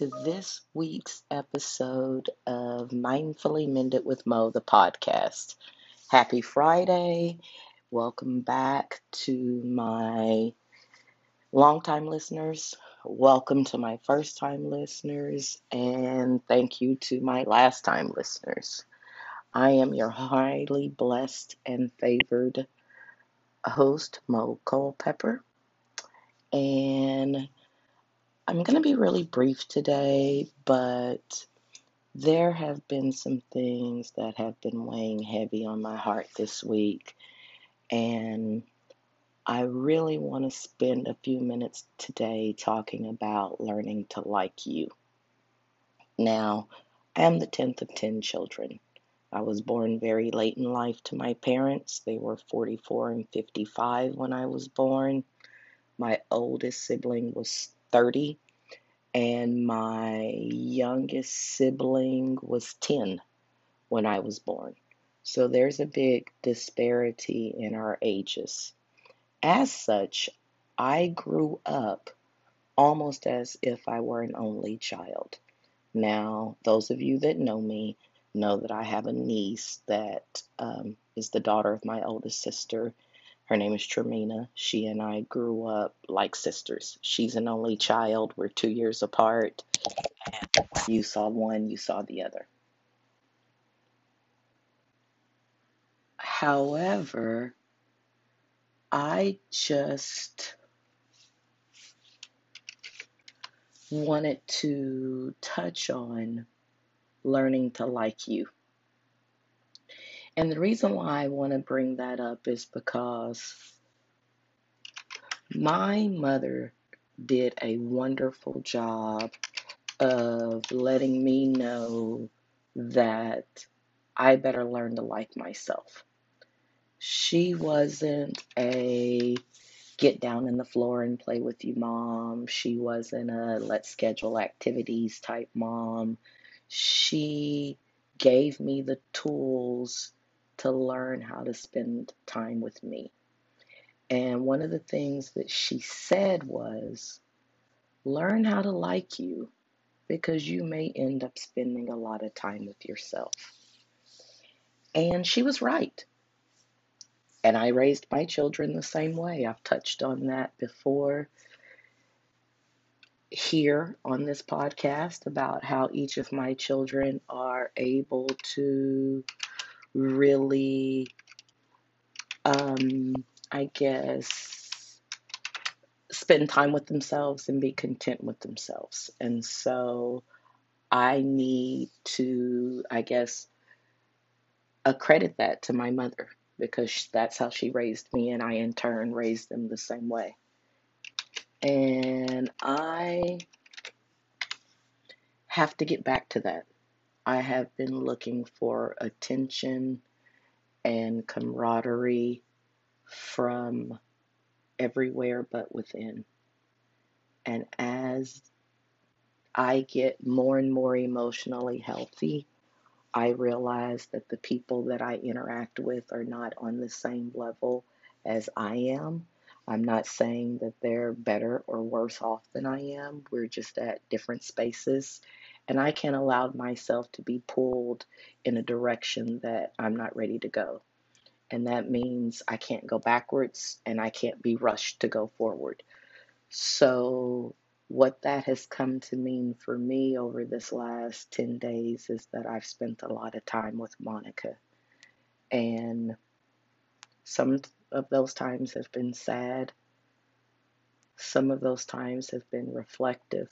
to this week's episode of Mindfully Mended with Mo, the podcast. Happy Friday. Welcome back to my longtime listeners. Welcome to my first time listeners. And thank you to my last time listeners. I am your highly blessed and favored host, Mo Culpepper. And I'm going to be really brief today, but there have been some things that have been weighing heavy on my heart this week. And I really want to spend a few minutes today talking about learning to like you. Now, I am the 10th of 10 children. I was born very late in life to my parents. They were 44 and 55 when I was born. My oldest sibling was 30, and my youngest sibling was 10 when I was born. So there's a big disparity in our ages. As such, I grew up almost as if I were an only child. Now, those of you that know me know that I have a niece that um, is the daughter of my oldest sister her name is Tremina. She and I grew up like sisters. She's an only child. We're two years apart. You saw one, you saw the other. However, I just wanted to touch on learning to like you. And the reason why I want to bring that up is because my mother did a wonderful job of letting me know that I better learn to like myself. She wasn't a get down in the floor and play with you mom. She wasn't a let's schedule activities type mom. She gave me the tools to learn how to spend time with me. And one of the things that she said was, learn how to like you because you may end up spending a lot of time with yourself. And she was right. And I raised my children the same way. I've touched on that before here on this podcast about how each of my children are able to really, um, I guess, spend time with themselves and be content with themselves. And so I need to, I guess, accredit that to my mother because that's how she raised me, and I in turn raised them the same way. And I have to get back to that. I have been looking for attention and camaraderie from everywhere but within. And as I get more and more emotionally healthy, I realize that the people that I interact with are not on the same level as I am. I'm not saying that they're better or worse off than I am. We're just at different spaces and I can't allow myself to be pulled in a direction that I'm not ready to go. And that means I can't go backwards and I can't be rushed to go forward. So, what that has come to mean for me over this last 10 days is that I've spent a lot of time with Monica. And some of those times have been sad, some of those times have been reflective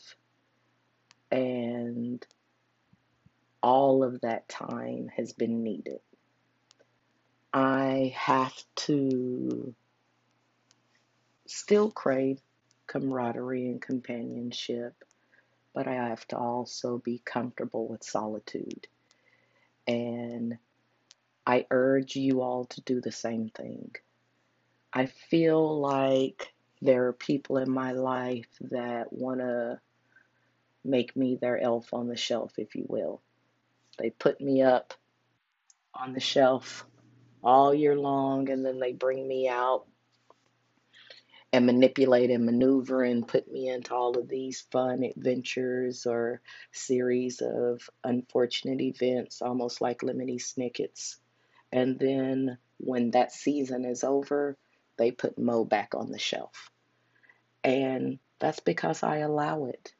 and all of that time has been needed. I have to still crave camaraderie and companionship, but I have to also be comfortable with solitude. And I urge you all to do the same thing. I feel like there are people in my life that want to make me their elf on the shelf, if you will. They put me up on the shelf all year long and then they bring me out and manipulate and maneuver and put me into all of these fun adventures or series of unfortunate events, almost like Lemony Snickets. And then when that season is over, they put Mo back on the shelf. And that's because I allow it.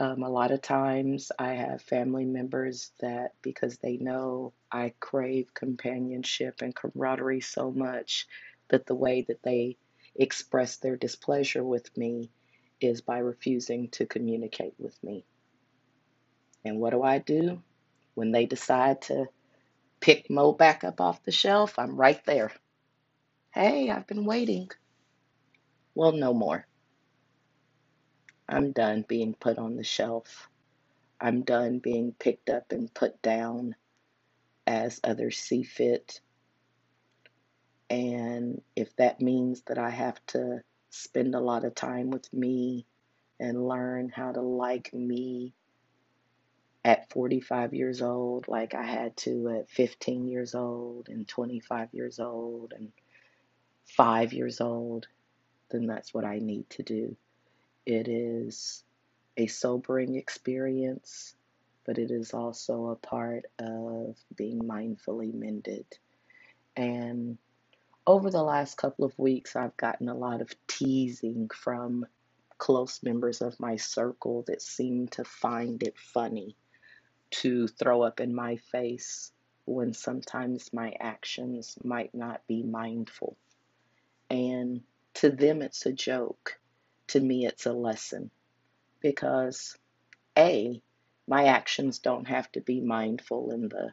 Um, a lot of times I have family members that, because they know I crave companionship and camaraderie so much, that the way that they express their displeasure with me is by refusing to communicate with me. And what do I do? When they decide to pick Mo back up off the shelf, I'm right there. Hey, I've been waiting. Well, no more. I'm done being put on the shelf. I'm done being picked up and put down as others see fit. And if that means that I have to spend a lot of time with me and learn how to like me at 45 years old, like I had to at 15 years old and 25 years old and five years old, then that's what I need to do. It is a sobering experience, but it is also a part of being mindfully mended. And over the last couple of weeks, I've gotten a lot of teasing from close members of my circle that seem to find it funny to throw up in my face when sometimes my actions might not be mindful. And to them, it's a joke to me, it's a lesson because A, my actions don't have to be mindful in the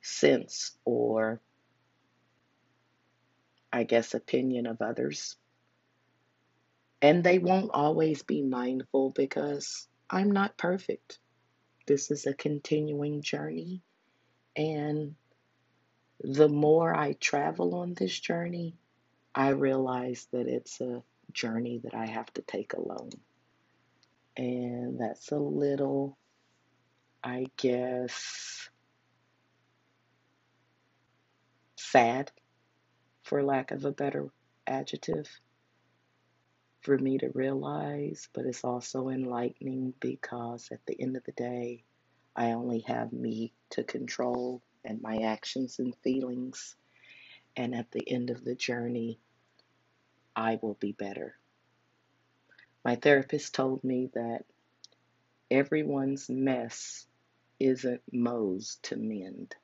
sense or, I guess, opinion of others. And they won't always be mindful because I'm not perfect. This is a continuing journey. And the more I travel on this journey, I realize that it's a journey that I have to take alone. And that's a little, I guess, sad, for lack of a better adjective, for me to realize, but it's also enlightening because at the end of the day, I only have me to control and my actions and feelings. And at the end of the journey, I will be better. My therapist told me that everyone's mess isn't Mo's to mend.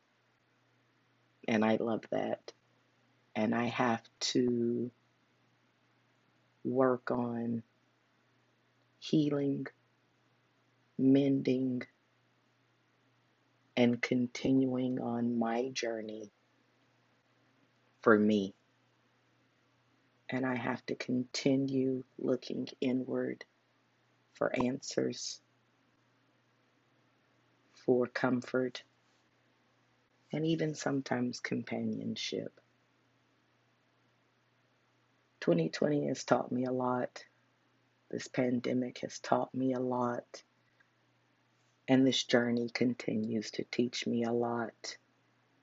And I love that. And I have to work on healing, mending, and continuing on my journey for me and I have to continue looking inward for answers, for comfort, and even sometimes companionship. 2020 has taught me a lot. This pandemic has taught me a lot. And this journey continues to teach me a lot.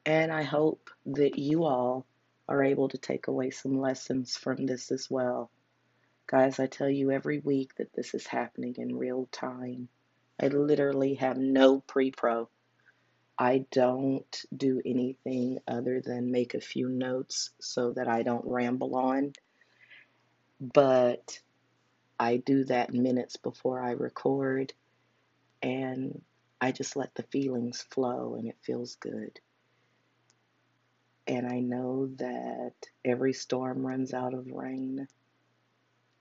And I hope that you all are able to take away some lessons from this as well. Guys, I tell you every week that this is happening in real time. I literally have no pre pro. I don't do anything other than make a few notes so that I don't ramble on. But I do that minutes before I record, and I just let the feelings flow, and it feels good. And I know that every storm runs out of rain.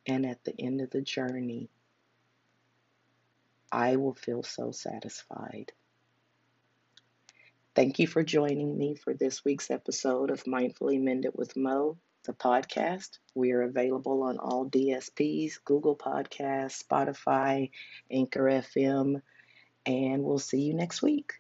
And at the end of the journey, I will feel so satisfied. Thank you for joining me for this week's episode of Mindfully Mended with Mo, the podcast. We are available on all DSPs, Google Podcasts, Spotify, Anchor FM, and we'll see you next week.